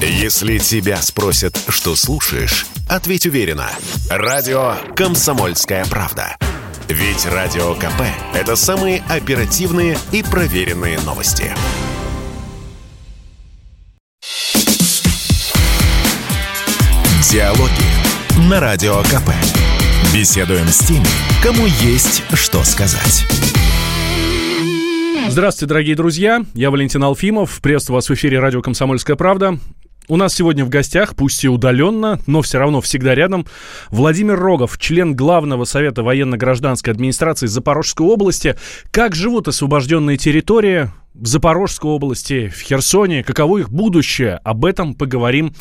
Если тебя спросят, что слушаешь, ответь уверенно. Радио «Комсомольская правда». Ведь Радио КП – это самые оперативные и проверенные новости. Диалоги на Радио КП. Беседуем с теми, кому есть что сказать. Здравствуйте, дорогие друзья. Я Валентин Алфимов. Приветствую вас в эфире радио «Комсомольская правда». У нас сегодня в гостях, пусть и удаленно, но все равно всегда рядом, Владимир Рогов, член Главного совета военно-гражданской администрации Запорожской области. Как живут освобожденные территории в Запорожской области, в Херсоне, каково их будущее? Об этом поговорим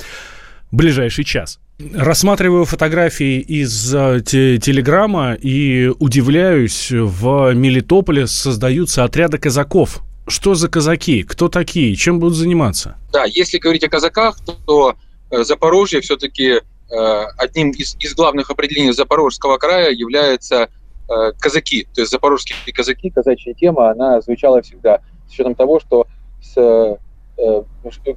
в ближайший час. Рассматриваю фотографии из э, те, Телеграма и удивляюсь, в Мелитополе создаются отряды казаков. Что за казаки? Кто такие? Чем будут заниматься? Да, если говорить о казаках, то э, Запорожье все-таки э, одним из, из главных определений Запорожского края является э, казаки. То есть запорожские казаки, казачья тема, она звучала всегда. С учетом того, что с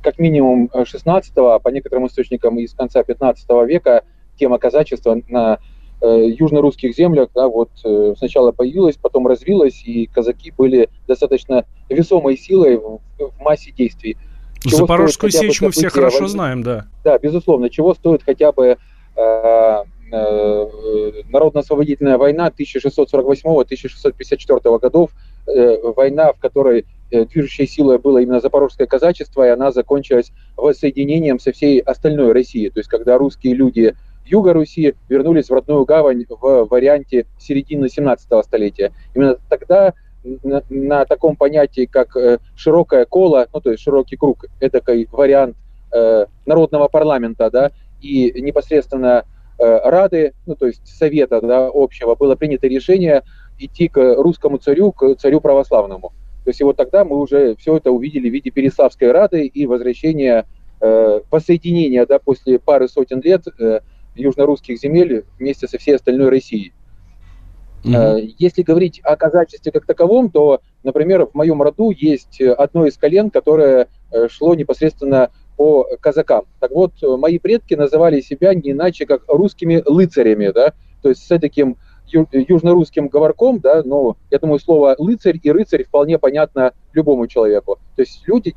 как минимум 16 а по некоторым источникам из конца 15 века тема казачества на южно-русских землях, да, вот э, сначала появилась, потом развилась, и казаки были достаточно весомой силой в, в массе действий. Чего Запорожскую сечь мы все хорошо войны? знаем, да. Да, безусловно. Чего стоит хотя бы э, э, Народно-освободительная война 1648-1654 годов, э, война, в которой э, движущей силой было именно запорожское казачество, и она закончилась воссоединением со всей остальной Россией. То есть, когда русские люди юга Руси вернулись в родную гавань в варианте середины 17 столетия. Именно тогда на, на таком понятии, как э, широкое коло, ну то есть широкий круг, это вариант э, народного парламента, да, и непосредственно э, Рады, ну то есть Совета да, общего, было принято решение идти к русскому царю, к царю православному. То есть и вот тогда мы уже все это увидели в виде Переславской Рады и возвращения, э, воссоединения да, после пары сотен лет э, южно-русских земель вместе со всей остальной Россией. Mm-hmm. Если говорить о казачестве как таковом, то, например, в моем роду есть одно из колен, которое э, шло непосредственно по казакам. Так вот, мои предки называли себя не иначе, как русскими лыцарями, да, то есть с таким южно-русским говорком, да, но я думаю, слово лыцарь и рыцарь вполне понятно любому человеку. То есть люди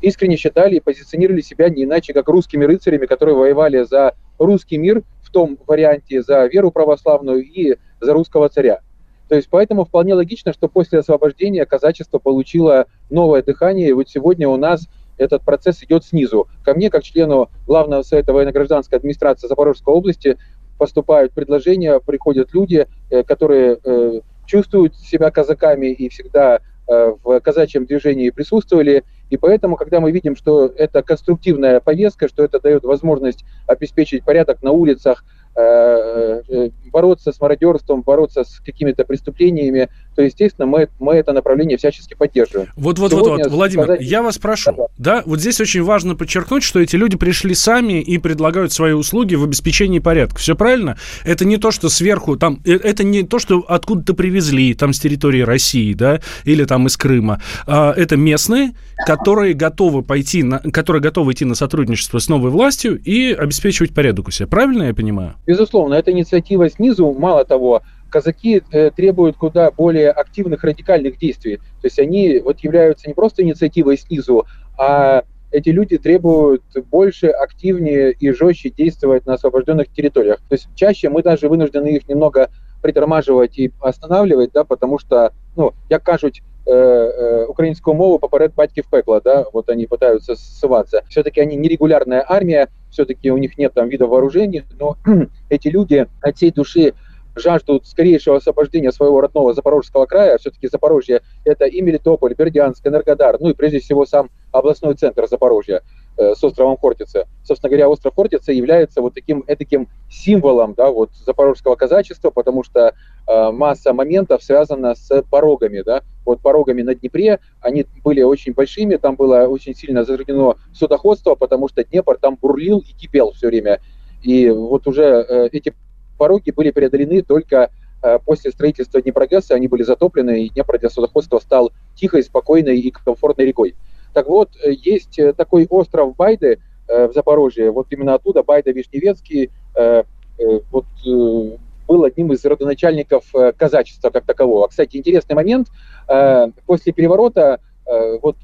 искренне считали и позиционировали себя не иначе, как русскими рыцарями, которые воевали за русский мир в том варианте за веру православную и за русского царя. То есть поэтому вполне логично, что после освобождения казачество получило новое дыхание, и вот сегодня у нас этот процесс идет снизу. Ко мне, как члену главного совета военно-гражданской администрации Запорожской области, поступают предложения, приходят люди, э, которые э, чувствуют себя казаками и всегда э, в казачьем движении присутствовали, и поэтому, когда мы видим, что это конструктивная повестка, что это дает возможность обеспечить порядок на улицах, э, э, бороться с мародерством, бороться с какими-то преступлениями, то, естественно, мы, мы это направление всячески поддерживаем. Вот, вот, вот, вот, Владимир, сказать... я вас прошу, да, да, вот здесь очень важно подчеркнуть, что эти люди пришли сами и предлагают свои услуги в обеспечении порядка. Все правильно? Это не то, что сверху, там, э, это не то, что откуда-то привезли, там, с территории России, да, или там из Крыма. А, это местные, которые готовы пойти, на, которые готовы идти на сотрудничество с новой властью и обеспечивать порядок у себя. Правильно я понимаю? Безусловно, это инициатива снизу. Мало того, казаки э, требуют куда более активных радикальных действий. То есть они вот являются не просто инициативой снизу, а эти люди требуют больше, активнее и жестче действовать на освобожденных территориях. То есть чаще мы даже вынуждены их немного притормаживать и останавливать, да, потому что, ну, як кажуть, э, э, українську мову поперед батьків пекла, да, вот они пытаются ссываться. Все-таки они нерегулярная армия, все-таки у них нет там видов вооружений, но эти люди от всей души жаждут скорейшего освобождения своего родного Запорожского края, все-таки Запорожье – это и Мелитополь, Бердянск, Энергодар, ну и прежде всего сам областной центр Запорожья э, с островом Хортица. Собственно говоря, остров Хортица является вот таким этаким символом да, вот, запорожского казачества, потому что э, масса моментов связана с порогами. Да? Вот порогами на Днепре, они были очень большими, там было очень сильно затруднено судоходство, потому что Днепр там бурлил и кипел все время. И вот уже э, эти пороги были преодолены только э, после строительства Днепрогресса, они были затоплены, и Днепр для судоходства стал тихой, спокойной и комфортной рекой. Так вот, э, есть э, такой остров Байды, в Запорожье, вот именно оттуда Байда Вишневецкий вот был одним из родоначальников казачества как такового. Кстати, интересный момент. После переворота вот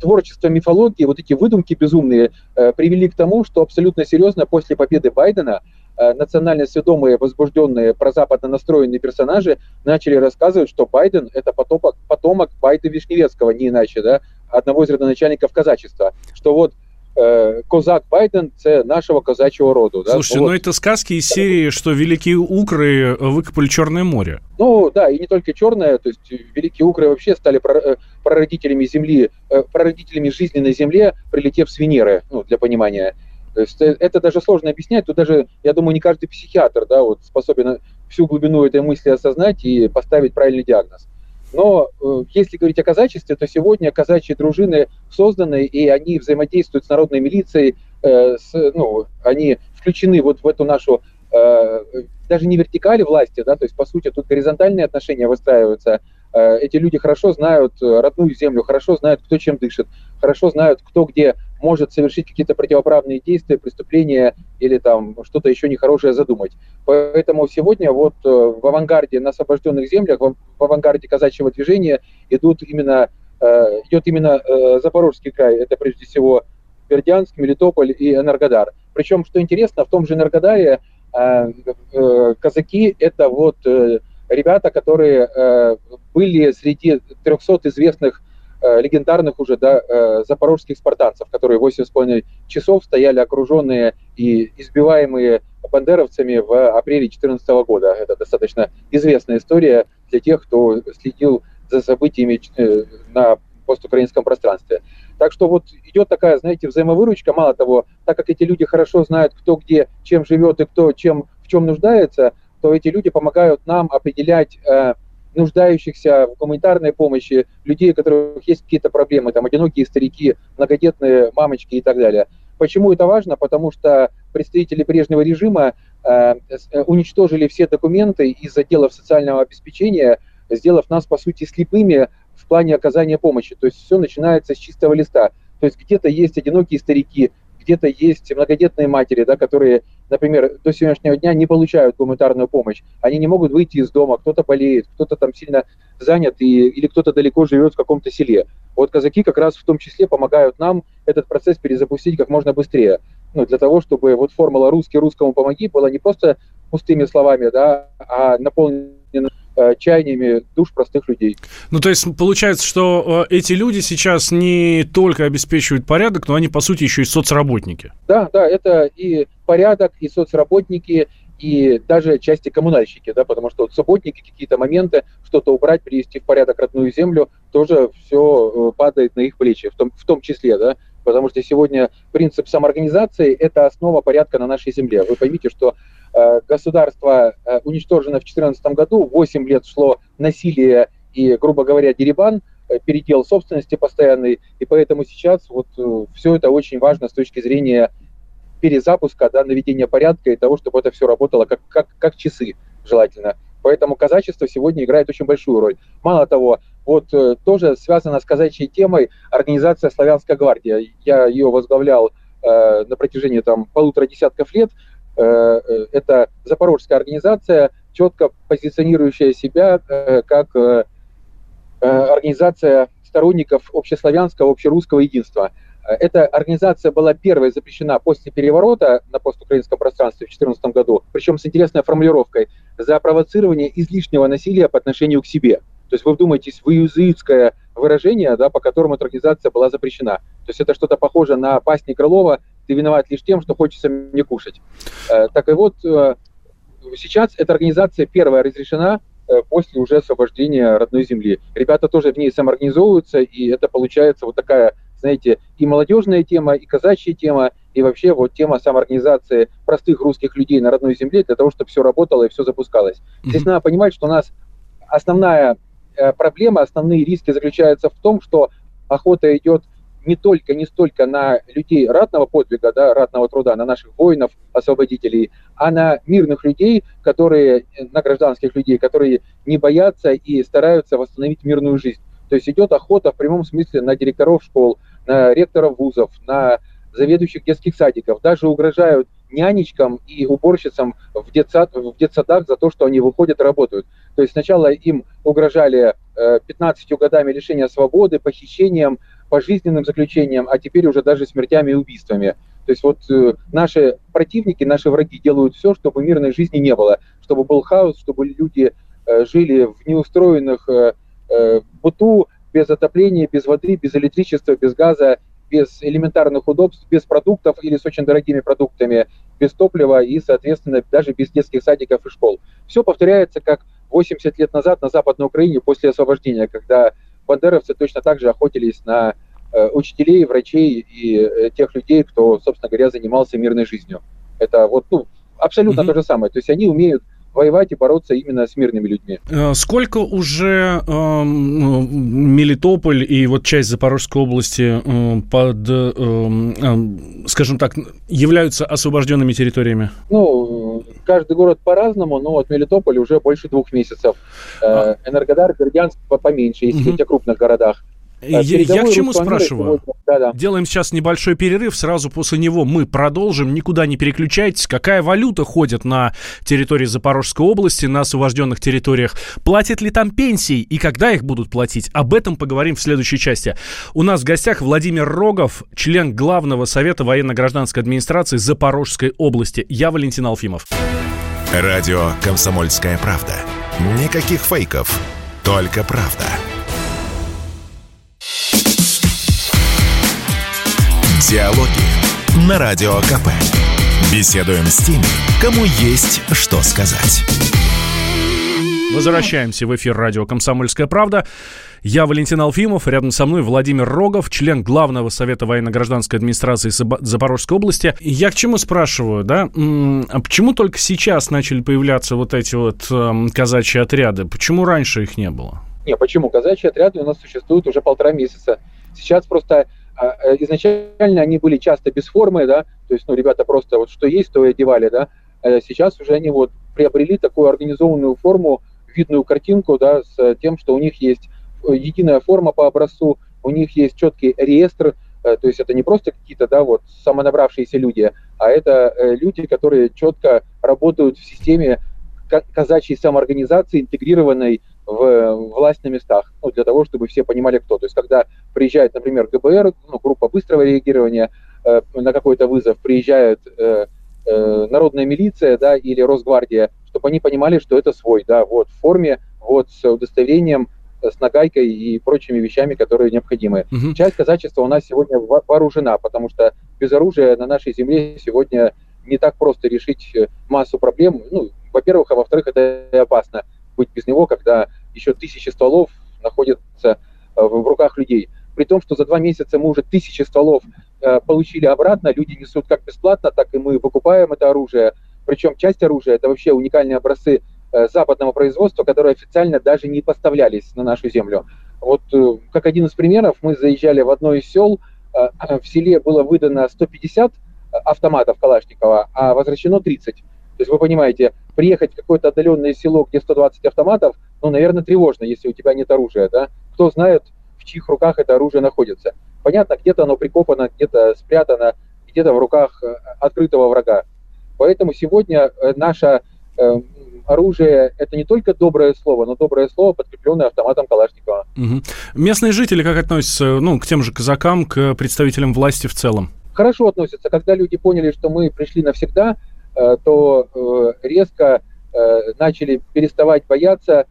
творчество мифологии, вот эти выдумки безумные привели к тому, что абсолютно серьезно после победы Байдена национально сведомые, возбужденные, прозападно настроенные персонажи начали рассказывать, что Байден – это потомок, потомок Байда Вишневецкого, не иначе, да, одного из родоначальников казачества. Что вот э, козак Байден – це нашего казачьего роду. Да? Слушайте, вот. ну это сказки из серии, что великие укры выкопали Черное море. Ну да, и не только Черное, то есть великие укры вообще стали э, прародителями Земли, прародителями жизни на Земле, прилетев с Венеры, ну, для понимания. То есть э, это даже сложно объяснять. Тут даже, я думаю, не каждый психиатр да, вот способен всю глубину этой мысли осознать и поставить правильный диагноз. Но э, если говорить о казачестве, то сегодня казачьи дружины созданы, и они взаимодействуют с народной милицией, э, с, ну, они включены вот в эту нашу э, даже не вертикали власти, да, то есть, по сути, тут горизонтальные отношения выстраиваются. Э, эти люди хорошо знают родную землю, хорошо знают, кто чем дышит, хорошо знают, кто где может совершить какие-то противоправные действия, преступления или там что-то еще нехорошее задумать. Поэтому сегодня вот э, в авангарде на освобожденных землях, в авангарде казачьего движения идут именно, э, идет именно э, Запорожский край. Это прежде всего Бердянск, Мелитополь и Энергодар. Причем, что интересно, в том же Энергодаре казаки – это вот ребята, которые были среди 300 известных легендарных уже да, э, запорожских спартанцев, которые 8,5 часов стояли окруженные и избиваемые бандеровцами в апреле 2014 года. Это достаточно известная история для тех, кто следил за событиями э, на постукраинском пространстве. Так что вот идет такая, знаете, взаимовыручка. Мало того, так как эти люди хорошо знают, кто где, чем живет и кто чем, в чем нуждается, то эти люди помогают нам определять нуждающихся в гуманитарной помощи, людей, у которых есть какие-то проблемы, там, одинокие старики, многодетные мамочки и так далее. Почему это важно? Потому что представители прежнего режима э, э уничтожили все документы из отделов социального обеспечения, сделав нас, по сути, слепыми в плане оказания помощи. То есть все начинается с чистого листа. То есть где-то есть одинокие старики, где-то есть многодетные матери, да, которые, например, до сегодняшнего дня не получают гуманитарную помощь. Они не могут выйти из дома, кто-то болеет, кто-то там сильно занят и, или кто-то далеко живет в каком-то селе. Вот казаки как раз в том числе помогают нам этот процесс перезапустить как можно быстрее. Ну, для того, чтобы вот формула «русский русскому помоги» была не просто пустыми словами, да, а наполнена чаяниями душ простых людей. Ну, то есть получается, что э, эти люди сейчас не только обеспечивают порядок, но они, по сути, еще и соцработники. Да, да, это и порядок, и соцработники, и даже части коммунальщики, да, потому что вот субботники какие-то моменты, что-то убрать, привести в порядок родную землю, тоже все э, падает на их плечи, в том, в том числе, да, потому что сегодня принцип самоорганизации – это основа порядка на нашей земле. Вы поймите, что Э, государство э, уничтожено в 2014 году, 8 лет шло насилие и, грубо говоря, деребан, э, передел собственности постоянный, и поэтому сейчас вот все это очень важно с точки зрения перезапуска, да, наведения порядка и того, чтобы это все работало как, как, как часы желательно. Поэтому казачество сегодня играет очень большую роль. Мало того, вот э, тоже связано с казачьей темой организация «Славянская гвардия». Я ее возглавлял э, на протяжении там полутора десятков лет. Э, э, это запорожская организация, четко позиционирующая себя э, как организация сторонников общеславянского, общерусского единства. Эта организация была первой запрещена после переворота на постукраинском пространстве в 2014 году, причем с интересной формулировкой, за провоцирование излишнего насилия по отношению к себе. То есть вы вдумайтесь в иезуитское выражение, да, по которому эта организация была запрещена. То есть это что-то похоже на пасни Крылова ты виноват лишь тем, что хочется мне кушать. Э, так и вот, э, сейчас эта организация первая разрешена э, после уже освобождения родной земли. Ребята тоже в ней самоорганизовываются, и это получается вот такая, знаете, и молодежная тема, и казачья тема, и вообще вот тема самоорганизации простых русских людей на родной земле для того, чтобы все работало и все запускалось. Mm-hmm. Здесь надо понимать, что у нас основная проблема, основные риски заключаются в том, что охота идет не только, не столько на людей ратного подвига, да, ратного труда, на наших воинов, освободителей, а на мирных людей, которые, на гражданских людей, которые не боятся и стараются восстановить мирную жизнь. То есть идет охота в прямом смысле на директоров школ, на ректоров вузов, на заведующих детских садиков, даже угрожают нянечкам и уборщицам в, детсад, в детсадах за то, что они выходят работают. То есть сначала им угрожали 15 э, годами лишения свободы, похищением, пожизненным заключением, а теперь уже даже смертями и убийствами. То есть вот э, наши противники, наши враги делают все, чтобы мирной жизни не было, чтобы был хаос, чтобы люди э, жили в неустроенных быту, без отопления, без воды, без электричества, без газа, без элементарных удобств, без продуктов или с очень дорогими продуктами, без топлива и, соответственно, даже без детских садиков и школ. Все повторяется, как 80 лет назад на Западной Украине после освобождения, когда бандеровцы точно так же охотились на э, учителей, врачей и э, тех людей, кто, собственно говоря, занимался мирной жизнью. Это вот ну, абсолютно mm-hmm. то же самое. То есть они умеют воевать и бороться именно с мирными людьми. Э, сколько уже э, Мелитополь и вот часть Запорожской области э, под, э, э, скажем так, являются освобожденными территориями? Ну, каждый город по-разному, но вот Мелитополь уже больше двух месяцев. Э, а. Энергодар, Бердянск поменьше, если говорить о крупных городах. Я, я к чему спрашиваю? Да, да. Делаем сейчас небольшой перерыв, сразу после него мы продолжим, никуда не переключайтесь. Какая валюта ходит на территории Запорожской области, на освобожденных территориях? Платят ли там пенсии и когда их будут платить? Об этом поговорим в следующей части. У нас в гостях Владимир Рогов, член Главного совета военно-гражданской администрации Запорожской области. Я Валентин Алфимов. Радио «Комсомольская правда». Никаких фейков, только правда. Диалоги на Радио КП. Беседуем с теми, кому есть что сказать. Возвращаемся в эфир радио «Комсомольская правда». Я Валентин Алфимов, рядом со мной Владимир Рогов, член Главного совета военно-гражданской администрации Запорожской области. Я к чему спрашиваю, да? А почему только сейчас начали появляться вот эти вот э, казачьи отряды? Почему раньше их не было? Не, почему? Казачьи отряды у нас существуют уже полтора месяца. Сейчас просто а, э, изначально они были часто без формы, да, то есть, ну, ребята просто вот что есть, то и одевали, да, а сейчас уже они вот приобрели такую организованную форму, видную картинку, да, с тем, что у них есть э, единая форма по образцу, у них есть четкий реестр, э, то есть это не просто какие-то, да, вот самонабравшиеся люди, а это люди, которые четко работают в системе казачьей самоорганизации, интегрированной в власть на местах, ну, для того, чтобы все понимали, кто. То есть, когда приезжает, например, ГБР, ну, группа быстрого реагирования э, на какой-то вызов, приезжает э, э, народная милиция, да, или Росгвардия, чтобы они понимали, что это свой, да, вот в форме, вот с удостоверением, с нагайкой и прочими вещами, которые необходимы. Угу. Часть казачества у нас сегодня вооружена, потому что без оружия на нашей земле сегодня не так просто решить э, массу проблем. Ну, во-первых, а во-вторых, это опасно быть без него, когда еще тысячи стволов находятся э, в руках людей. При том, что за два месяца мы уже тысячи стволов э, получили обратно, люди несут как бесплатно, так и мы выкупаем это оружие. Причем часть оружия это вообще уникальные образцы э, западного производства, которые официально даже не поставлялись на нашу землю. Вот как один из примеров, мы заезжали в одно из сел, в селе было выдано 150 автоматов Калашникова, а возвращено 30. То есть вы понимаете, приехать в какое-то отдаленное село, где 120 автоматов, ну, наверное, тревожно, если у тебя нет оружия, да? Кто знает, в чьих руках это оружие находится. Понятно, где-то оно прикопано, где-то спрятано, где-то в руках э, открытого врага. Поэтому сегодня э, наше э, оружие – это не только доброе слово, но доброе слово, подкрепленное автоматом Калашникова. Угу. Местные жители как относятся ну, к тем же казакам, к представителям власти в целом? Хорошо относятся. Когда люди поняли, что мы пришли навсегда – то э, резко э, начали переставать бояться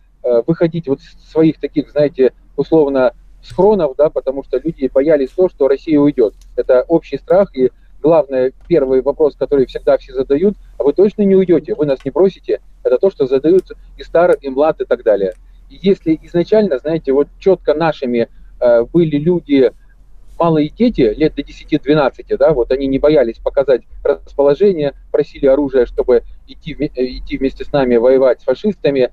выходить вот из своих таких, знаете, условно схронов, да, потому что люди боялись то, что Россия уйдет. Это общий страх, и главный первый вопрос, который всегда все задают, а вы точно не уйдете, вы нас не бросите, это то, что задают и старый, и млад, и так далее. И если изначально, знаете, вот четко нашими э, были люди, малые дети, лет до 10-12, да, вот они не боялись показать расположение, просили оружие, чтобы идти, э, идти вместе с нами воевать с фашистами,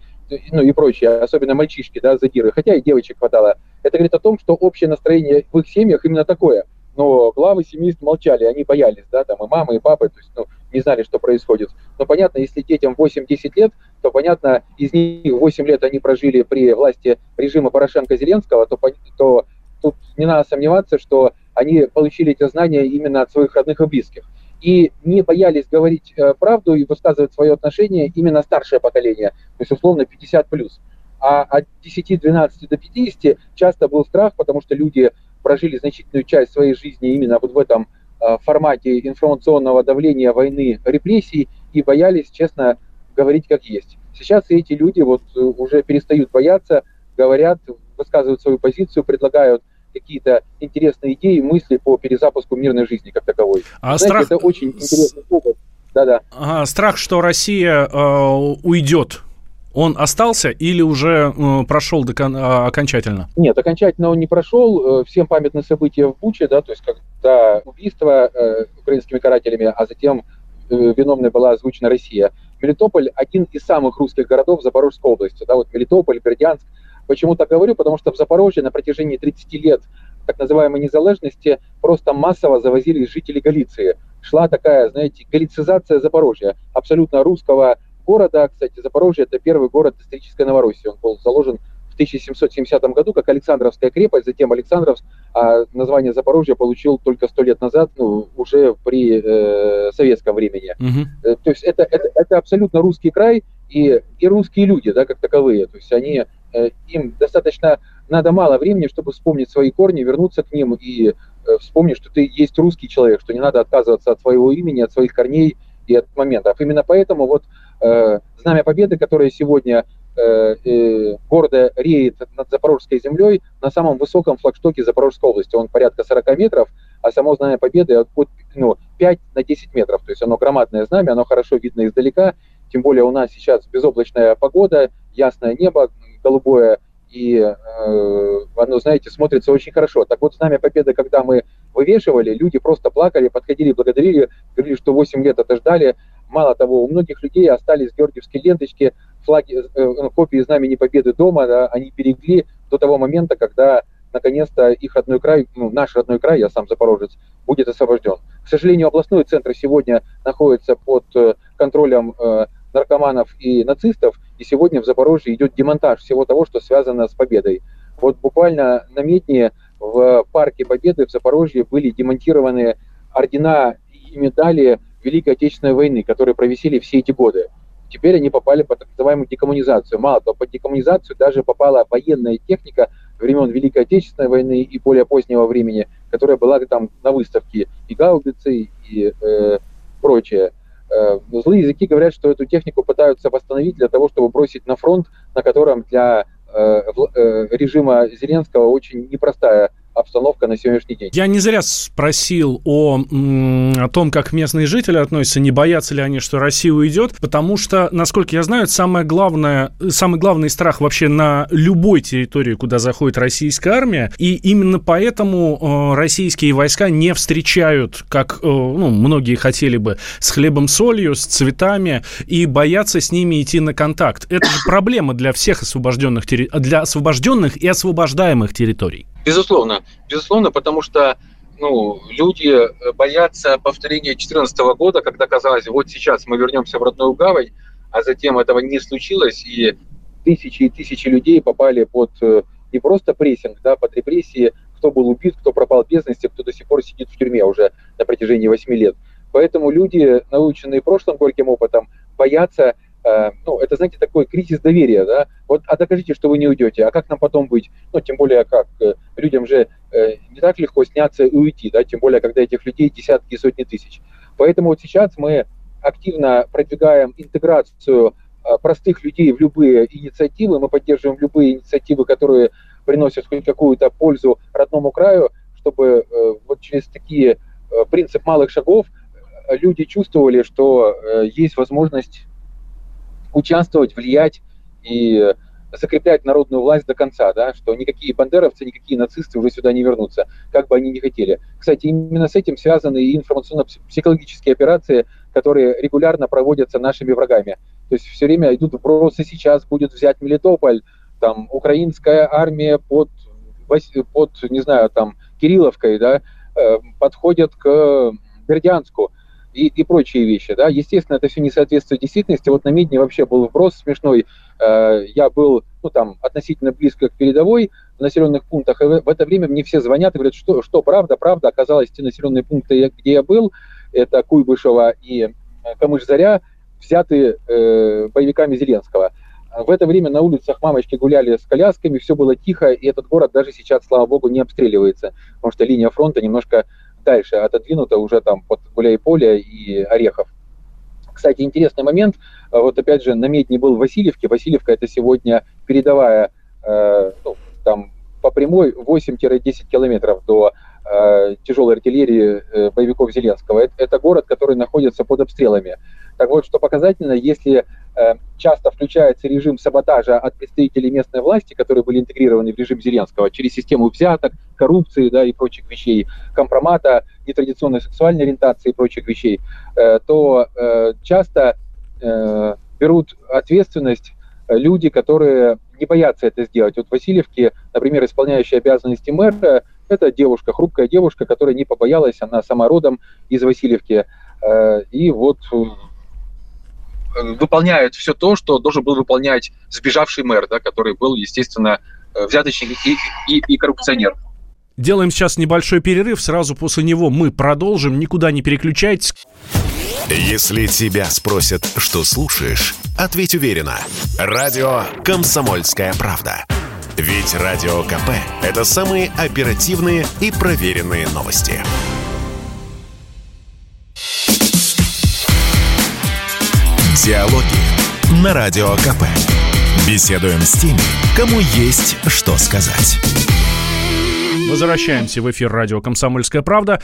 ну и прочее, особенно мальчишки, да, задиры, хотя и девочек хватало. Это говорит о том, что общее настроение в их семьях именно такое. Но главы семейств молчали, они боялись, да, там и мамы, и папы, то есть, ну, не знали, что происходит. Но понятно, если детям 8-10 лет, то понятно, из них 8 лет они прожили при власти режима Порошенко-Зеленского, то, то тут не надо сомневаться, что они получили эти знания именно от своих родных и близких. И не боялись говорить э, правду и высказывать свое отношение именно старшее поколение, то есть условно 50 плюс. А от 10, 12 до 50 часто был страх, потому что люди прожили значительную часть своей жизни именно вот в этом э, формате информационного давления, войны, репрессий и боялись, честно, говорить как есть. Сейчас эти люди вот э, уже перестают бояться, говорят, высказывают свою позицию, предлагают какие-то интересные идеи, мысли по перезапуску мирной жизни как таковой. А Знаете, страх... это очень интересный опыт. Да-да. Ага, страх, что Россия э, уйдет он остался или уже э, прошел до кон- э, окончательно? Нет, окончательно он не прошел. Э, всем памятны события в Буче, да, то есть когда убийство э, украинскими карателями, а затем э, виновной была озвучена Россия. Мелитополь один из самых русских городов Запорожской области. Да, вот Мелитополь, Бердянск. Почему так говорю? Потому что в Запорожье на протяжении 30 лет так называемой незалежности просто массово завозились жители Галиции. Шла такая, знаете, галицизация Запорожья, абсолютно русского города. Кстати, Запорожье – это первый город исторической Новороссии. Он был заложен в 1770 году как Александровская крепость, затем Александровск, а название Запорожья получил только сто лет назад, ну, уже при э, советском времени. Угу. То есть это, это, это абсолютно русский край и, и русские люди, да, как таковые. То есть они, им достаточно, надо мало времени, чтобы вспомнить свои корни, вернуться к ним и э, вспомнить, что ты есть русский человек, что не надо отказываться от своего имени, от своих корней и от моментов. Именно поэтому вот Э, Знамя Победы, которое сегодня э, э, гордо реет над Запорожской землей на самом высоком флагштоке Запорожской области. Он порядка 40 метров, а само Знамя Победы от, ну, 5 на 10 метров. То есть оно громадное знамя, оно хорошо видно издалека. Тем более у нас сейчас безоблачная погода, ясное небо, голубое, и э, оно, знаете, смотрится очень хорошо. Так вот, Знамя Победы, когда мы вывешивали, люди просто плакали, подходили, благодарили, говорили, что 8 лет это ждали, Мало того, у многих людей остались георгиевские ленточки, флаги, э, э, копии Знамени Победы дома, да, они берегли до того момента, когда наконец-то их родной край, ну, наш родной край, я сам запорожец, будет освобожден. К сожалению, областной центр сегодня находится под э, контролем э, наркоманов и нацистов, и сегодня в Запорожье идет демонтаж всего того, что связано с победой. Вот буквально на Медне в парке Победы в Запорожье были демонтированы ордена и медали Великой Отечественной войны, которые провисели все эти годы. Теперь они попали под так называемую декоммунизацию. Мало того, под декоммунизацию даже попала военная техника времен Великой Отечественной войны и более позднего времени, которая была там на выставке и гаубицы, и э, прочее. Э, злые языки говорят, что эту технику пытаются восстановить для того, чтобы бросить на фронт, на котором для э, э, режима Зеленского очень непростая обстановка на сегодняшний день. Я не зря спросил о, о том, как местные жители относятся, не боятся ли они, что Россия уйдет, потому что, насколько я знаю, самое главное, самый главный страх вообще на любой территории, куда заходит российская армия, и именно поэтому э, российские войска не встречают, как э, ну, многие хотели бы, с хлебом солью, с цветами, и боятся с ними идти на контакт. Это же проблема для всех освобожденных, для освобожденных и освобождаемых территорий. Безусловно, безусловно, потому что ну, люди э, боятся повторения 2014 года, когда казалось, вот сейчас мы вернемся в родную гавань, а затем этого не случилось, и тысячи и тысячи людей попали под э, не просто прессинг, да, под репрессии, кто был убит, кто пропал без вести, кто до сих пор сидит в тюрьме уже на протяжении 8 лет. Поэтому люди, наученные прошлым горьким опытом, боятся Э, ну, это, знаете, такой кризис доверия, да, вот, а докажите, что вы не уйдете, а как нам потом быть, ну, тем более, как, э, людям же э, не так легко сняться и уйти, да, тем более, когда этих людей десятки и сотни тысяч. Поэтому вот сейчас мы активно продвигаем интеграцию простых людей в любые инициативы, мы поддерживаем любые инициативы, которые приносят хоть какую-то пользу родному краю, чтобы вот через такие принцип малых шагов люди чувствовали, что есть возможность участвовать, влиять и закреплять народную власть до конца, да, что никакие бандеровцы, никакие нацисты уже сюда не вернутся, как бы они ни хотели. Кстати, именно с этим связаны и информационно-психологические операции, которые регулярно проводятся нашими врагами. То есть все время идут вопросы, сейчас будет взять Мелитополь, там, украинская армия под, под не знаю, там, Кирилловкой, да, э, подходят к Бердянску и, и прочие вещи. Да? Естественно, это все не соответствует действительности. Вот на Медне вообще был вброс смешной. Э, я был ну, там, относительно близко к передовой в населенных пунктах, и в, в это время мне все звонят и говорят, что, что правда, правда, оказалось, те населенные пункты, где я был, это Куйбышева и э, Камыш-Заря, взяты э, боевиками Зеленского. В это время на улицах мамочки гуляли с колясками, все было тихо, и этот город даже сейчас, слава богу, не обстреливается, потому что линия фронта немножко дальше отодвинута уже там под Гуляй-Поле и Орехов. Кстати, интересный момент, вот опять же, намедни был в Васильевке. Васильевка это сегодня передовая, э, ну, там по прямой 8-10 километров до э, тяжелой артиллерии э, боевиков Зеленского. Это, это город, который находится под обстрелами. Так вот, что показательно, если э, часто включается режим саботажа от представителей местной власти, которые были интегрированы в режим Зеленского через систему взяток, коррупции да, и прочих вещей, компромата, нетрадиционной сексуальной ориентации и прочих вещей, э, то э, часто берут ответственность люди, которые не боятся это сделать. Вот Васильевки, например, исполняющая обязанности мэра, это девушка, хрупкая девушка, которая не побоялась, она сама родом из Васильевки. И вот выполняет все то, что должен был выполнять сбежавший мэр, да, который был, естественно, э, взяточник и, и, и коррупционер. Делаем сейчас небольшой перерыв, сразу после него мы продолжим, никуда не переключайтесь. Если тебя спросят, что слушаешь, ответь уверенно. Радио «Комсомольская правда». Ведь Радио КП – это самые оперативные и проверенные новости. Диалоги на Радио КП. Беседуем с теми, кому есть что сказать. Возвращаемся в эфир радио «Комсомольская правда».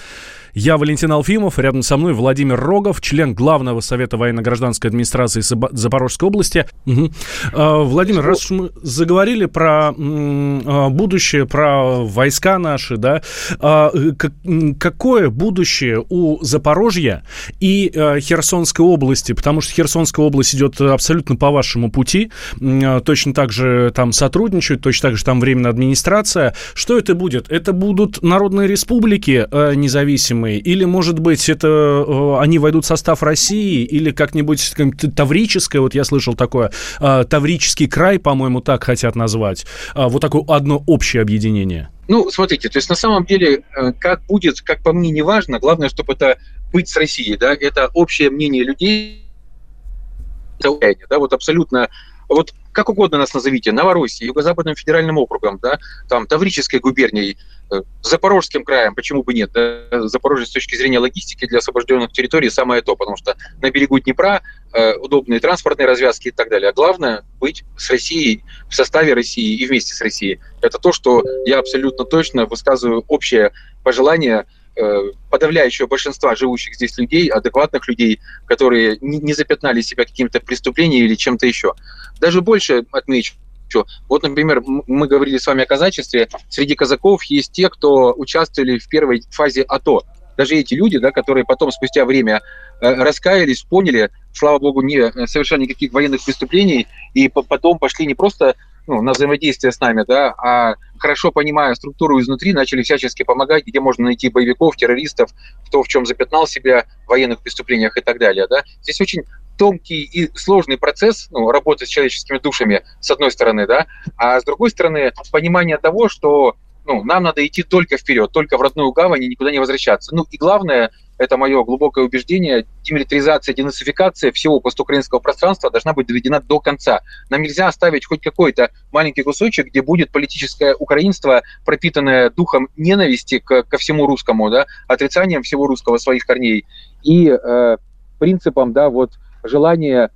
Я Валентин Алфимов, рядом со мной Владимир Рогов, член Главного совета военно-гражданской администрации Запорожской области. Угу. Владимир, раз уж мы заговорили про а, будущее, про войска наши, да, а, какое будущее у Запорожья и Херсонской области? Потому что Херсонская область идет абсолютно по вашему пути, точно так же там сотрудничают, точно так же там временная администрация. Что это будет? Это будут народные республики независимые, независимые, или, может быть, это э, они войдут в состав России, или как-нибудь таврическое, вот я слышал такое, э, таврический край, по-моему, так хотят назвать, э, вот такое одно общее объединение. Ну, смотрите, то есть на самом деле, как будет, как по мне, не важно, главное, чтобы это быть с Россией, да, это общее мнение людей, да, вот абсолютно вот как угодно нас назовите, Новороссией, Юго-Западным федеральным округом, да, там, Таврической губернией, э, Запорожским краем, почему бы нет? Да? Запорожье с точки зрения логистики для освобожденных территорий самое то, потому что на берегу Днепра э, удобные транспортные развязки и так далее. А главное быть с Россией, в составе России и вместе с Россией. Это то, что я абсолютно точно высказываю общее пожелание подавляющего большинства живущих здесь людей, адекватных людей, которые не запятнали себя каким-то преступлением или чем-то еще. Даже больше отмечу, вот, например, мы говорили с вами о казачестве. Среди казаков есть те, кто участвовали в первой фазе АТО. Даже эти люди, да, которые потом, спустя время, э, раскаялись, поняли, слава богу, не э, совершали никаких военных преступлений, и потом пошли не просто ну, на взаимодействие с нами, да, а хорошо понимая структуру изнутри, начали всячески помогать, где можно найти боевиков, террористов, кто в чем запятнал себя в военных преступлениях и так далее. Да. Здесь очень тонкий и сложный процесс ну, работы с человеческими душами, с одной стороны, да, а с другой стороны, понимание того, что ну, нам надо идти только вперед, только в родную гавань и никуда не возвращаться. Ну и главное, это мое глубокое убеждение, демилитаризация, денацификация всего постукраинского пространства должна быть доведена до конца. Нам нельзя оставить хоть какой-то маленький кусочек, где будет политическое украинство, пропитанное духом ненависти к, ко всему русскому, да, отрицанием всего русского своих корней и э, принципом, да, вот желания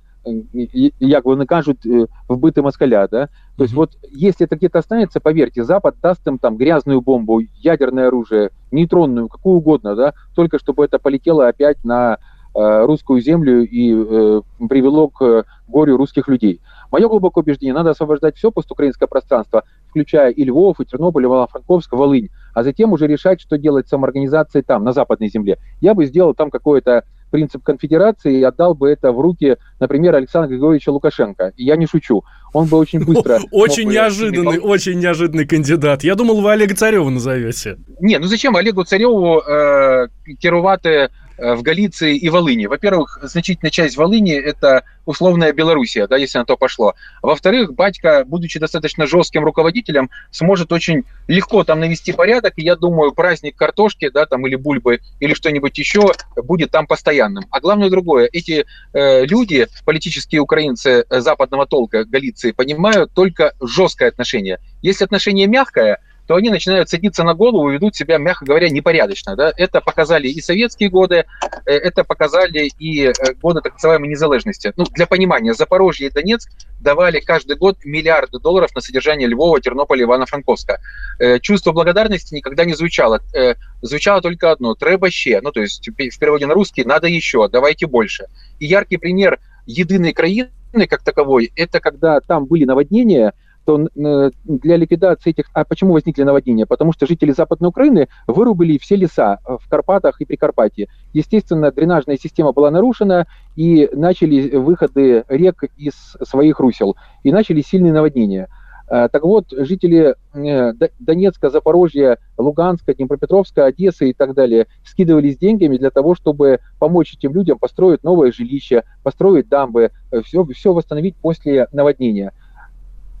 як вони кажуть, вбити москаля, да? То есть вот если это где-то останется, поверьте, Запад даст им там грязную бомбу, ядерное оружие, нейтронную, какую угодно, да, только чтобы это полетело опять на э, русскую землю и э, привело к горю русских людей. Мое глубокое убеждение, надо освобождать все постукраинское пространство, включая и Львов, и Тернополь, и Ивано-Франковск, Волынь, а затем уже решать, что делать с самоорганизацией там, на западной земле. Я бы сделал там какое-то принцип конфедерации и отдал бы это в руки, например, Александра Григорьевича Лукашенко. И я не шучу. он бы очень быстро... Очень неожиданный, очень неожиданный кандидат. Я думал, вы Олега Царева назовете. Не, ну зачем Олегу Цареву э, керувати в Галиции и Волыни. Во-первых, значительная часть Волыни – это условная Белоруссия, да, если на то пошло. Во-вторых, батька, будучи достаточно жестким руководителем, сможет очень легко там навести порядок, и я думаю, праздник картошки, да, там, или бульбы, или что-нибудь еще будет там постоянным. А главное другое, эти э, люди, политические украинцы западного толка Галиции, понимают только жесткое отношение. Если отношение мягкое – то они начинают садиться на голову и ведут себя, мягко говоря, непорядочно. Да? Это показали и советские годы, э, это показали и э, годы так называемой незалежности. Ну, для понимания, Запорожье и Донецк давали каждый год миллиарды долларов на содержание Львова, Тернополя, Ивано-Франковска. Э, чувство благодарности никогда не звучало. Звучало только одно – «треба ще». Ну, то есть в переводе на русский «надо еще, давайте больше». И яркий пример единой краины как таковой – это когда там были наводнения – то э, для ликвидации этих... А почему возникли наводнения? Потому что жители Западной Украины вырубили все леса э, в Карпатах и Прикарпатье. Естественно, дренажная система была нарушена, и начали выходы рек из своих русел, и начали сильные наводнения. Э, так вот, жители Донецка, Запорожья, Луганска, Днепропетровска, Одессы и так далее скидывались деньгами для того, чтобы помочь этим людям построить новое жилище, построить дамбы, все, все восстановить после наводнения.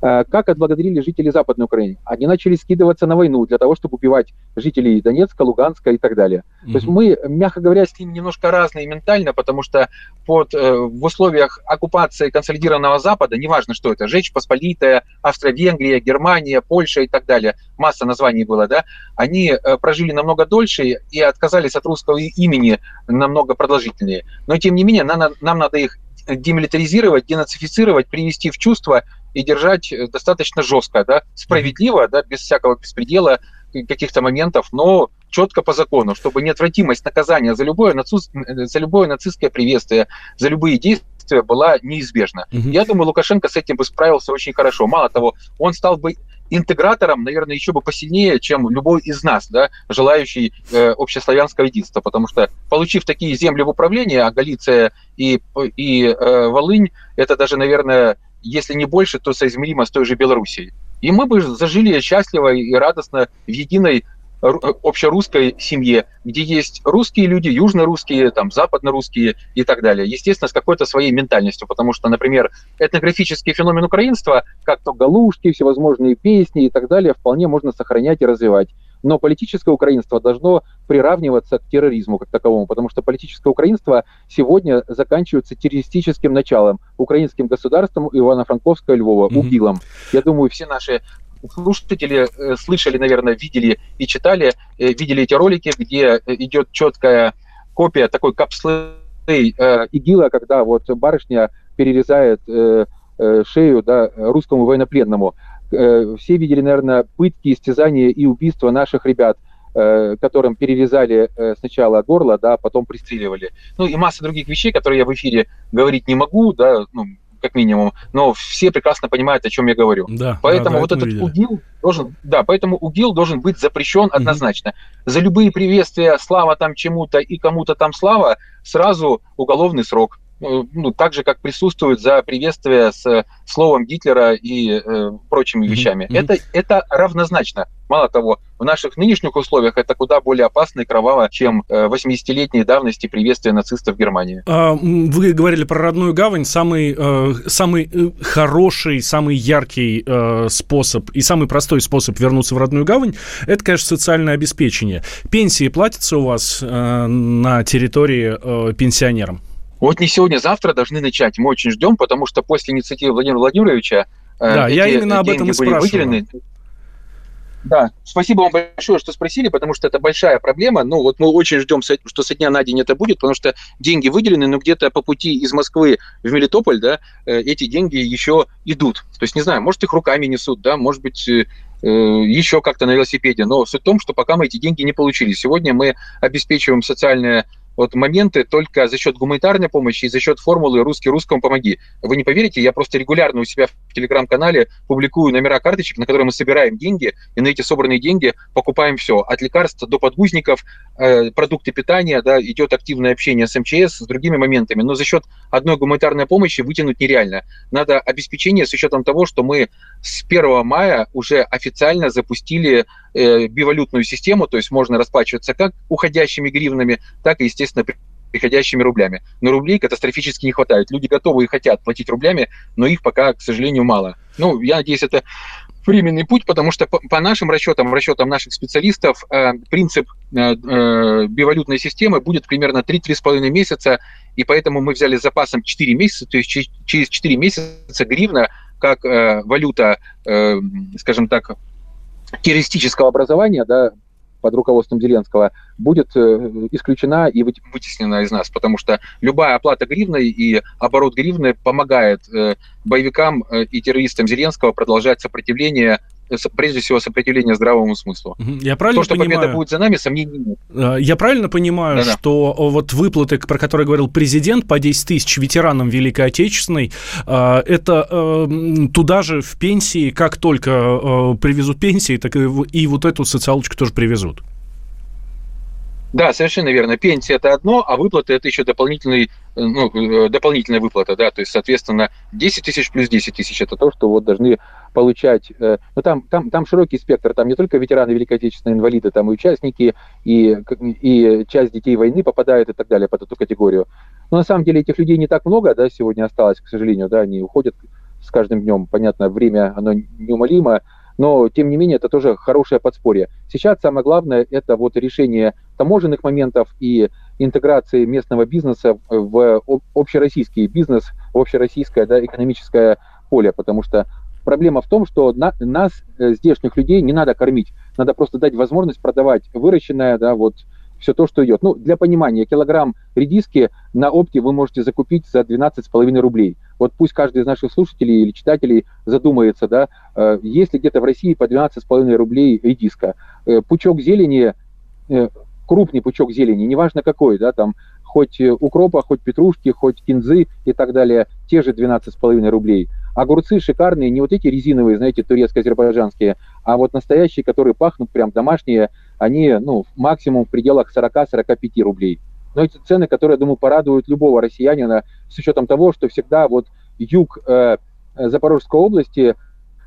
Э, как отблагодарили жители Западной Украины? Они начали скидываться на войну для того, чтобы убивать жителей Донецка, Луганска и так далее. Mm-hmm. То есть мы, мягко говоря, с ним немножко разные ментально, потому что под, э, в условиях оккупации консолидированного Запада, неважно, что это, Жечь Посполитая, Австро-Венгрия, Германия, Польша и так далее, масса названий было, да, они э, прожили намного дольше и отказались от русского имени намного продолжительнее. Но, тем не менее, нам, нам надо их демилитаризировать, денацифицировать, привести в чувство и держать э, достаточно жестко, да, справедливо, да, без всякого беспредела, каких-то моментов, но четко по закону, чтобы неотвратимость наказания за любое, наци... Э, за любое нацистское приветствие, за любые действия была неизбежна. Угу. Я думаю, Лукашенко с этим бы справился очень хорошо. Мало того, он стал бы интегратором, наверное, еще бы посильнее, чем любой из нас, да, желающий э, общеславянского единства, потому что, получив такие земли в управлении, а Галиция и, и э, Волынь, это даже, наверное, если не больше, то соизмеримо с той же Белоруссией. И мы бы зажили счастливо и радостно в единой общерусской семье, где есть русские люди, южно-русские, там, западно-русские и так далее. Естественно, с какой-то своей ментальностью, потому что, например, этнографический феномен украинства, как то галушки, всевозможные песни и так далее, вполне можно сохранять и развивать но политическое украинство должно приравниваться к терроризму как таковому, потому что политическое украинство сегодня заканчивается террористическим началом, украинским государством Ивано-Франковского Львова, mm-hmm. УГИЛом. Я думаю, все наши слушатели э, слышали, наверное, видели и читали, э, видели эти ролики, где э, идет четкая копия такой капслы э, ИГИЛа, когда вот барышня перерезает э, э, шею да, русскому военнопленному. Э, все видели, наверное, пытки, истязания и убийства наших ребят, э, которым перерезали э, сначала горло, да, потом пристреливали. Ну и масса других вещей, которые я в эфире говорить не могу, да, ну, как минимум, но все прекрасно понимают, о чем я говорю. Да, поэтому да, вот этот видели. УГИЛ должен, да, поэтому УГИЛ должен быть запрещен однозначно. Угу. За любые приветствия, слава там чему-то и кому-то там слава, сразу уголовный срок. Э, ну, так же, как присутствует за приветствие с словом Гитлера и э, прочими вещами. Mm-hmm. Это, это равнозначно. Мало того, в наших нынешних условиях это куда более опасно и кроваво, чем 80-летней э, давности приветствия нацистов в Германии. А, вы говорили про родную гавань. Самый, э, самый э, хороший, самый яркий э, способ и самый простой способ вернуться в родную гавань – это, конечно, социальное обеспечение. Пенсии платятся у вас э, на территории э, пенсионерам? Вот не сегодня, завтра должны начать. Мы очень ждем, потому что после инициативы Владимира Владимировича э, да, эти я именно об этом и спрашиваю. выделены. Да, спасибо вам большое, что спросили, потому что это большая проблема. Ну, вот мы очень ждем, что со дня на день это будет, потому что деньги выделены, но где-то по пути из Москвы в Мелитополь, да, э, эти деньги еще идут. То есть, не знаю, может, их руками несут, да, может быть, э, еще как-то на велосипеде. Но суть в том, что пока мы эти деньги не получили. Сегодня мы обеспечиваем социальное вот моменты только за счет гуманитарной помощи и за счет формулы «русский русскому помоги». Вы не поверите, я просто регулярно у себя в телеграм-канале публикую номера карточек, на которые мы собираем деньги, и на эти собранные деньги покупаем все. От лекарств до подгузников, э, продукты питания, да, идет активное общение с МЧС, с другими моментами. Но за счет одной гуманитарной помощи вытянуть нереально. Надо обеспечение с учетом того, что мы с 1 мая уже официально запустили э, бивалютную систему, то есть можно расплачиваться как уходящими гривнами, так и, естественно, приходящими рублями. Но рублей катастрофически не хватает. Люди готовы и хотят платить рублями, но их пока, к сожалению, мало. Ну, я надеюсь, это временный путь, потому что по, по нашим расчетам, расчетам наших специалистов, э, принцип э, э, бивалютной системы будет примерно 3-3,5 месяца, и поэтому мы взяли с запасом 4 месяца, то есть через 4 месяца гривна как э, валюта, э, скажем так, террористического образования, да, под руководством Зеленского, будет э, исключена и вытеснена из нас, потому что любая оплата гривной и оборот гривны помогает э, боевикам э, и террористам Зеленского продолжать сопротивление прежде всего сопротивление здравому смыслу. Я правильно То, что понимаю, победа будет за нами, сомнений нет. Я правильно понимаю, Да-да. что вот выплаты, про которые говорил президент, по 10 тысяч ветеранам Великой Отечественной, это туда же в пенсии, как только привезут пенсии, так и вот эту социалочку тоже привезут? Да, совершенно верно. Пенсия это одно, а выплаты это еще дополнительный, э, ну, э, дополнительная выплата, да, то есть, соответственно, 10 тысяч плюс 10 тысяч это то, что вот должны получать. Э, ну, там, там, там широкий спектр, там не только ветераны Великой Отечественной инвалиды, там и участники, и, и часть детей войны попадают и так далее под эту категорию. Но на самом деле этих людей не так много, да, сегодня осталось, к сожалению, да, они уходят с каждым днем, понятно, время, оно неумолимо, но, тем не менее, это тоже хорошее подспорье. Сейчас самое главное – это вот решение таможенных моментов и интеграции местного бизнеса в общероссийский бизнес, в общероссийское да, экономическое поле, потому что проблема в том, что на, нас, э, здешних людей, не надо кормить, надо просто дать возможность продавать выращенное, да, вот все то, что идет. Ну, для понимания, килограмм редиски на опте вы можете закупить за 12,5 рублей. Вот пусть каждый из наших слушателей или читателей задумается, да, э, есть ли где-то в России по 12,5 рублей редиска. Э, пучок зелени, э, крупный пучок зелени, неважно какой, да, там хоть укропа, хоть петрушки, хоть кинзы и так далее, те же 12,5 рублей. Огурцы шикарные, не вот эти резиновые, знаете, турецко-азербайджанские, а вот настоящие, которые пахнут прям домашние, они, ну, максимум в пределах 40-45 рублей. Но эти цены, которые, я думаю, порадуют любого россиянина с учетом того, что всегда вот юг э, Запорожской области,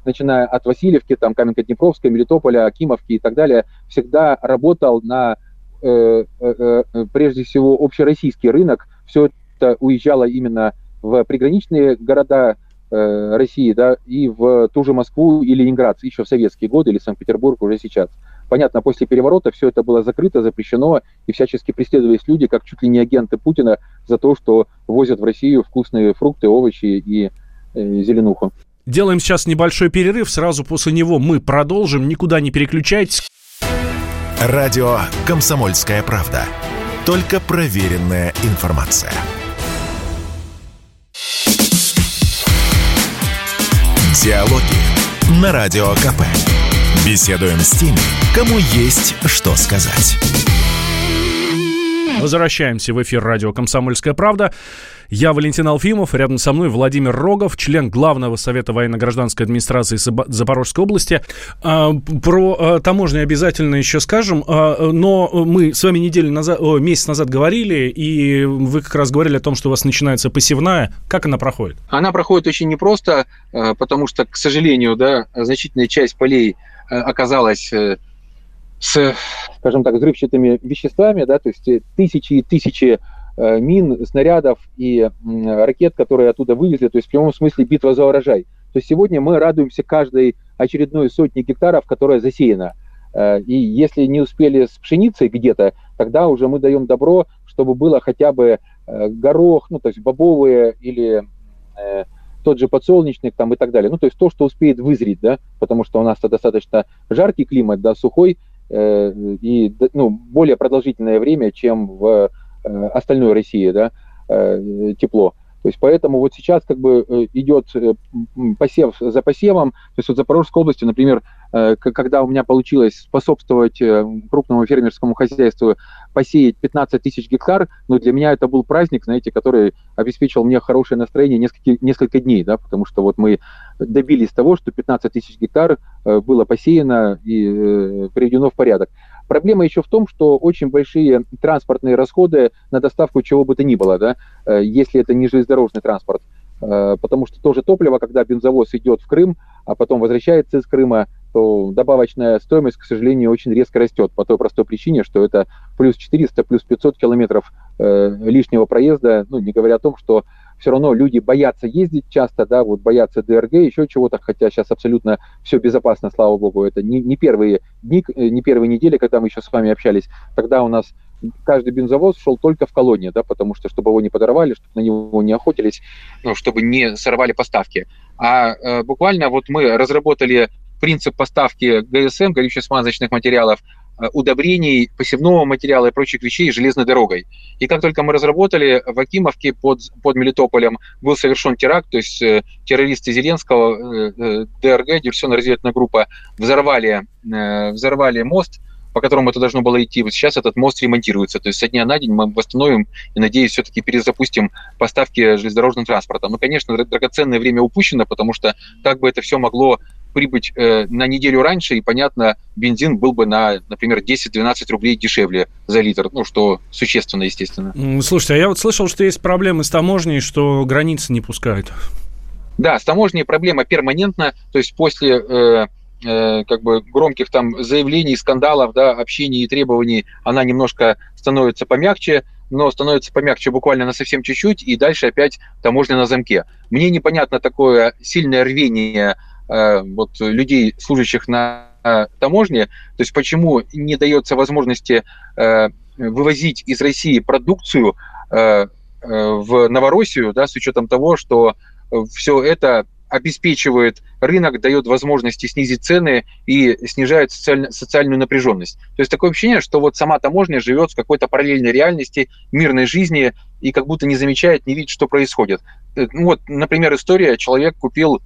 начиная от Васильевки, там, Каменка-Днепровска, Мелитополя, Акимовки и так далее, всегда работал на, э, э, э, прежде всего, общероссийский рынок. Все это уезжало именно в приграничные города э, России, да, и в ту же Москву и Ленинград еще в советские годы, или Санкт-Петербург уже сейчас. Понятно, после переворота все это было закрыто, запрещено, и всячески преследовались люди, как чуть ли не агенты Путина, за то, что возят в Россию вкусные фрукты, овощи и э, зеленуху. Делаем сейчас небольшой перерыв, сразу после него мы продолжим, никуда не переключайтесь. Радио «Комсомольская правда». Только проверенная информация. Диалоги на Радио КП. Беседуем с теми, кому есть что сказать. Возвращаемся в эфир радио «Комсомольская правда». Я Валентин Алфимов, рядом со мной Владимир Рогов, член Главного совета военно-гражданской администрации Запорожской области. А, про а, таможню обязательно еще скажем, а, но мы с вами неделю назад, о, месяц назад говорили, и вы как раз говорили о том, что у вас начинается посевная. Как она проходит? Она проходит очень непросто, потому что, к сожалению, да, значительная часть полей оказалась э, с, скажем так, взрывчатыми веществами, да, то есть э, тысячи и тысячи мин, снарядов и ракет, которые оттуда вывезли, то есть в прямом смысле битва за урожай. То есть сегодня мы радуемся каждой очередной сотни гектаров, которая засеяна. И если не успели с пшеницей где-то, тогда уже мы даем добро, чтобы было хотя бы горох, ну то есть бобовые или тот же подсолнечник там и так далее. Ну, то есть то, что успеет вызреть, да, потому что у нас-то достаточно жаркий климат, да, сухой, э, и, ну, более продолжительное время, чем в э, остальной России, да, э, тепло. То есть поэтому вот сейчас как бы э, идет э, посев за посевом. То есть вот в Запорожской области, например, э, когда у меня получилось способствовать крупному фермерскому хозяйству посеять 15 тысяч гектар, ну для меня это был праздник, знаете, который обеспечил мне хорошее настроение несколько, несколько дней, да, потому что вот мы добились того, что 15 тысяч гектар было посеяно и приведено в порядок. Проблема еще в том, что очень большие транспортные расходы на доставку чего бы то ни было, да, э, если это не железнодорожный транспорт. Э, потому что тоже топливо, когда бензовоз идет в Крым, а потом возвращается из Крыма, то добавочная стоимость, к сожалению, очень резко растет по той простой причине, что это плюс 400, плюс 500 километров э, лишнего проезда, ну, не говоря о том, что все равно люди боятся ездить часто, да, вот боятся ДРГ, еще чего-то, хотя сейчас абсолютно все безопасно, слава богу, это не, не первые дни, э, не первые недели, когда мы еще с вами общались, тогда у нас каждый бензовоз шел только в колонне, да, потому что, чтобы его не подорвали, чтобы на него не охотились, ну, чтобы не сорвали поставки. А э, буквально вот мы разработали принцип поставки ГСМ, горюче-смазочных материалов, удобрений, посевного материала и прочих вещей железной дорогой. И как только мы разработали, в Акимовке под, под Мелитополем был совершен теракт, то есть э, террористы Зеленского, э, э ДРГ, диверсионно-разведывательная группа, взорвали, э, взорвали мост, по которому это должно было идти. Вот сейчас этот мост ремонтируется. То есть со дня на день мы восстановим и, надеюсь, все-таки перезапустим поставки железнодорожным транспортом. Ну, конечно, драгоценное время упущено, потому что как бы это все могло прибыть э, на неделю раньше, и, понятно, бензин был бы на, например, 10-12 рублей дешевле за литр, ну, что существенно, естественно. Слушайте, а я вот слышал, что есть проблемы с таможней, что границы не пускают. Да, с таможней проблема перманентна, то есть после э, э, как бы громких там заявлений, скандалов, да, общений и требований, она немножко становится помягче, но становится помягче буквально на совсем чуть-чуть, и дальше опять таможня на замке. Мне непонятно такое сильное рвение вот, людей, служащих на э, таможне, то есть почему не дается возможности э, вывозить из России продукцию в Новороссию, да, с учетом того, что все это обеспечивает рынок, дает возможности снизить цены и снижает социаль, социальную напряженность. То есть такое ощущение, что вот сама таможня живет в какой-то параллельной реальности, мирной жизни и как будто не замечает, не видит, что происходит. Ну вот, например, история, человек купил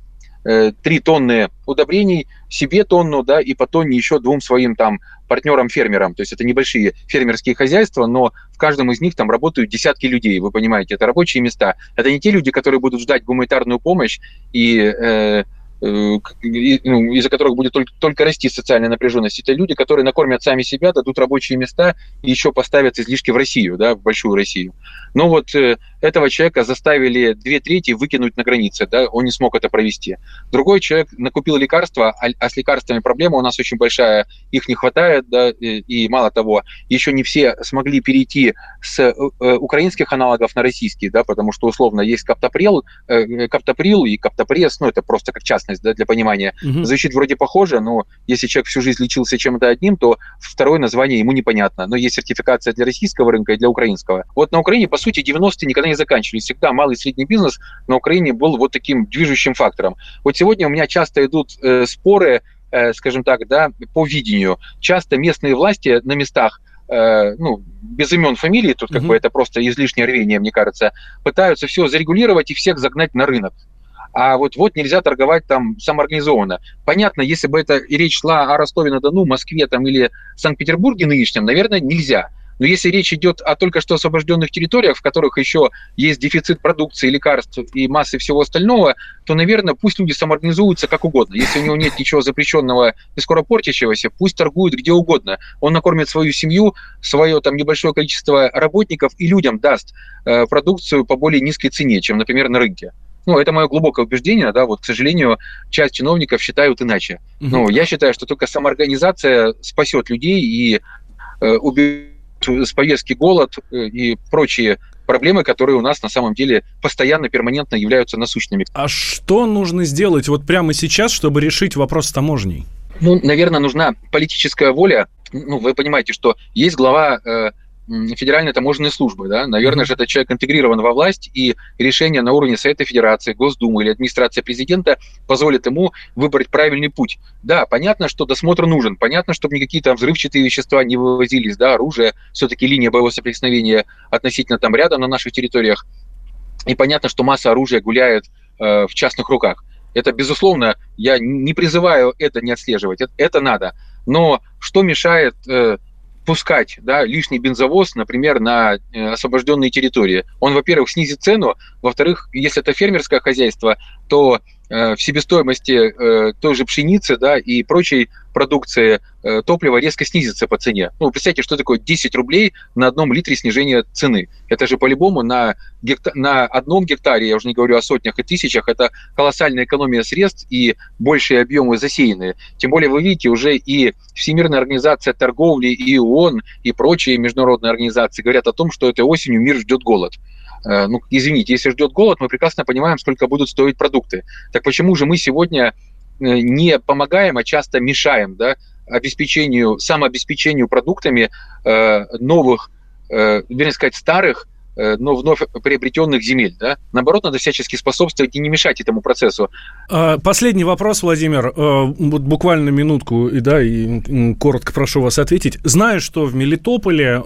3 э, тонны удобрений, себе тонну, да, и по тонне еще двум своим там партнерам-фермерам. То есть это небольшие фермерские хозяйства, но в каждом из них там работают десятки людей, вы понимаете, это рабочие места. Это не те люди, которые будут ждать гуманитарную помощь и э, из-за которых будет только, только расти социальная напряженность. Это люди, которые накормят сами себя, дадут рабочие места и еще поставят излишки в Россию, да, в большую Россию. Но вот э, этого человека заставили две трети выкинуть на границе, да, он не смог это провести. Другой человек накупил лекарства, а, а с лекарствами проблема у нас очень большая, их не хватает, да, и, мало того, еще не все смогли перейти с э, э украинских аналогов на российские, да, потому что условно есть каптоприл, э, каптоприл и каптопресс, ну это просто как частный частность, да, для понимания. Угу. Звучит вроде похоже, но если человек всю жизнь лечился чем-то одним, то второе название ему непонятно. Но есть сертификация для российского рынка и для украинского. Вот на Украине, по сути, 90-е никогда не заканчивались. Всегда малый и средний бизнес на Украине был вот таким движущим фактором. Вот сегодня у меня часто идут э, споры, э, скажем так, да, по видению. Часто местные власти на местах э, ну, без имен фамилий, тут как uh-huh. бы это просто излишнее рвение, мне кажется, пытаются все зарегулировать и всех загнать на рынок а вот, вот нельзя торговать там самоорганизованно. Понятно, если бы это и речь шла о Ростове-на-Дону, Москве там, или Санкт-Петербурге нынешнем, наверное, нельзя. Но если речь идет о только что освобожденных территориях, в которых еще есть дефицит продукции, лекарств и массы всего остального, то, наверное, пусть люди самоорганизуются как угодно. Если у него нет ничего запрещенного и скоро портящегося, пусть торгует где угодно. Он накормит свою семью, свое там небольшое количество работников и людям даст э, продукцию по более низкой цене, чем, например, на рынке. Ну, это мое глубокое убеждение, да, вот, к сожалению, часть чиновников считают иначе. Угу. Ну, я считаю, что только самоорганизация спасет людей и э, уберет с повестки голод э, и прочие проблемы, которые у нас на самом деле постоянно, перманентно являются насущными. А что нужно сделать вот прямо сейчас, чтобы решить вопрос с таможней? Ну, наверное, нужна политическая воля. Ну, вы понимаете, что есть глава э, Федеральной таможенной службы. Да? Наверное же этот человек интегрирован во власть, и решение на уровне Совета Федерации, Госдумы или администрации президента позволит ему выбрать правильный путь. Да, понятно, что досмотр нужен, понятно, чтобы никакие там взрывчатые вещества не вывозились, да, оружие, все-таки линия боевого соприкосновения относительно там рядом на наших территориях и понятно, что масса оружия гуляет э, в частных руках. Это, безусловно, я не призываю это не отслеживать, это, это надо. Но что мешает э, пускать да, лишний бензовоз, например, на э, освобожденные территории? Он, во-первых, снизит цену, во-вторых, если это фермерское хозяйство, то в себестоимости э, той же пшеницы да, и прочей продукции э, топлива резко снизится по цене. Ну, представьте, что такое 10 рублей на одном литре снижения цены. Это же по-любому на, гекта... на одном гектаре, я уже не говорю о сотнях и тысячах, это колоссальная экономия средств и большие объемы засеянные. Тем более вы видите, уже и Всемирная организация торговли, и ООН, и прочие международные организации говорят о том, что этой осенью мир ждет голод. Э, ну, извините, если ждет голод, мы прекрасно понимаем, сколько будут стоить продукты. Так почему же мы сегодня Э, не помогаем, а часто мешаем да, обеспечению, самообеспечению продуктами э, новых, э, вернее сказать, старых но вновь приобретенных земель. Да? Наоборот, надо всячески способствовать и не мешать этому процессу. А, последний вопрос, Владимир. Э, вот буквально минутку, и да, и коротко прошу вас ответить. Знаю, что в Мелитополе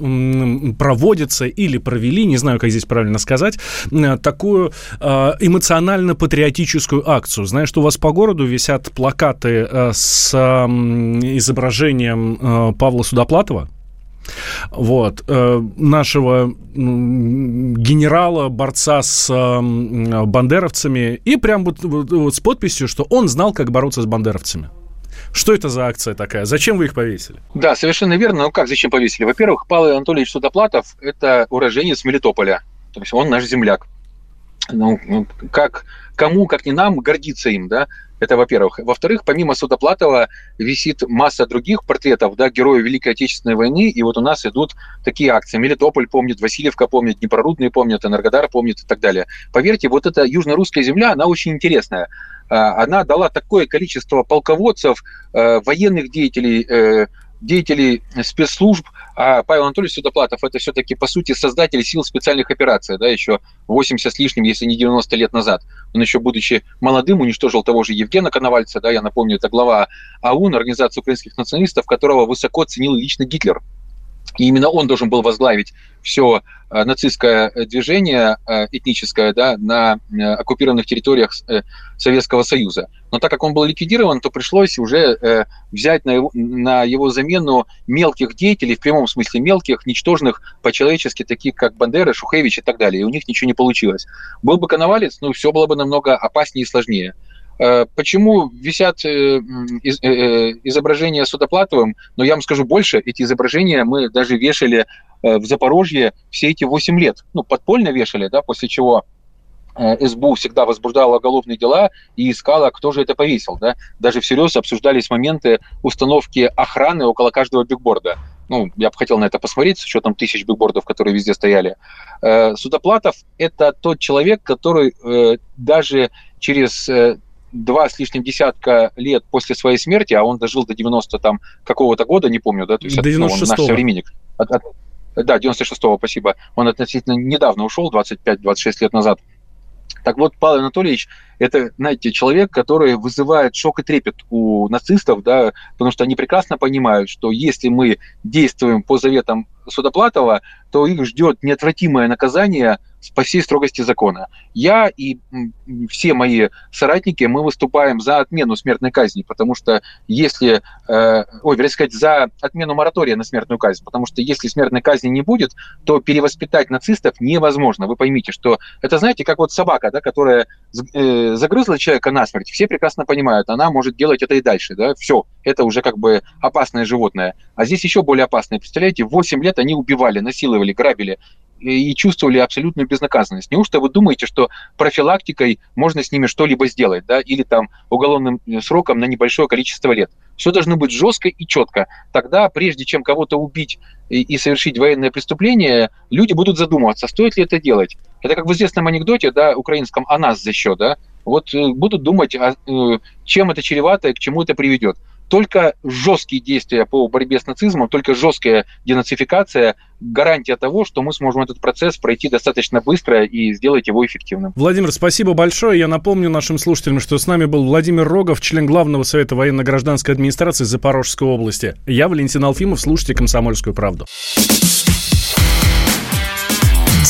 проводится или провели, не знаю, как здесь правильно сказать, э, такую эмоционально-патриотическую акцию. Знаю, что у вас по городу висят плакаты с изображением Павла Судоплатова. Вот. Э, нашего генерала, борца с э, бандеровцами, и прям вот, вот, вот с подписью, что он знал, как бороться с бандеровцами. Что это за акция такая? Зачем вы их повесили? Да, совершенно верно. Ну как зачем повесили? Во-первых, Павел Анатольевич Судоплатов – это уроженец Мелитополя. То есть он наш земляк. Ну, ну как, кому, как не нам, гордиться им, да? Это во-первых. Во-вторых, помимо Судоплатова висит масса других портретов да, героев Великой Отечественной войны, и вот у нас идут такие акции. Мелитополь помнит, Васильевка помнит, Днепрорудный помнит, Энергодар помнит и так далее. Поверьте, вот эта южно-русская земля, она очень интересная. А, она дала такое количество полководцев, э, военных деятелей, э, деятелей спецслужб, а Павел Анатольевич Судоплатов это все-таки, по сути, создатель сил специальных операций, да, еще 80 с лишним, если не 90 лет назад. Он еще, будучи молодым, уничтожил того же Евгена Коновальца, да, я напомню, это глава АУН, Организации украинских националистов, которого высоко ценил лично Гитлер. И именно он должен был возглавить все э, нацистское движение э, этническое да, на э, оккупированных территориях Советского Союза. Но так как он был ликвидирован, то пришлось уже взять на его, на его замену мелких деятелей, в прямом смысле мелких, ничтожных по-человечески, таких как Бандера, Шухевич и так далее. И у них ничего не получилось. Был бы Коновалец, ну, все было бы намного опаснее и сложнее. Э, почему висят э, э, изображения Судоплатовым? Но я вам скажу больше, эти изображения мы даже вешали в Запорожье все эти 8 лет. Ну, подпольно вешали, да, после чего СБУ всегда возбуждала уголовные дела и искала, кто же это повесил. Да? Даже всерьез обсуждались моменты установки охраны около каждого бигборда. Ну, я бы хотел на это посмотреть, с учетом тысяч бигбордов, которые везде стояли. Судоплатов – это тот человек, который даже через два с лишним десятка лет после своей смерти, а он дожил до 90 там какого-то года, не помню, да, то есть до это, ну, он наш современник. От, от, да, 96-го, спасибо. Он относительно недавно ушел, 25-26 лет назад. Так вот, Павел Анатольевич – это, знаете, человек, который вызывает шок и трепет у нацистов, да, потому что они прекрасно понимают, что если мы действуем по заветам Судоплатова, то их ждет неотвратимое наказание – по всей строгости закона. Я и все мои соратники, мы выступаем за отмену смертной казни, потому что если, э, ой, вернее сказать, за отмену моратория на смертную казнь, потому что если смертной казни не будет, то перевоспитать нацистов невозможно. Вы поймите, что это, знаете, как вот собака, да, которая э, загрызла человека насмерть, все прекрасно понимают, она может делать это и дальше, да, все, это уже как бы опасное животное. А здесь еще более опасное. Представляете, 8 лет они убивали, насиловали, грабили и чувствовали абсолютную безнаказанность. Неужто вы думаете, что профилактикой можно с ними что-либо сделать, да, или там уголовным э, сроком на небольшое количество лет? Все должно быть жестко и четко. Тогда, прежде чем кого-то убить и, совершить военное преступление, люди будут задумываться, стоит ли это делать. Это как в известном анекдоте, да, украинском «о нас за счет», да, вот э, будут думать, а, э, чем это чревато и к чему это приведет только жесткие действия по борьбе с нацизмом, только жесткая денацификация гарантия того, что мы сможем этот процесс пройти достаточно быстро и сделать его эффективным. Владимир, спасибо большое. Я напомню нашим слушателям, что с нами был Владимир Рогов, член Главного совета военно-гражданской администрации Запорожской области. Я Валентин Алфимов, слушайте «Комсомольскую правду».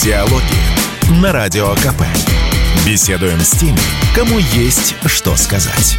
Диалоги на Радио КП. Беседуем с теми, кому есть что сказать.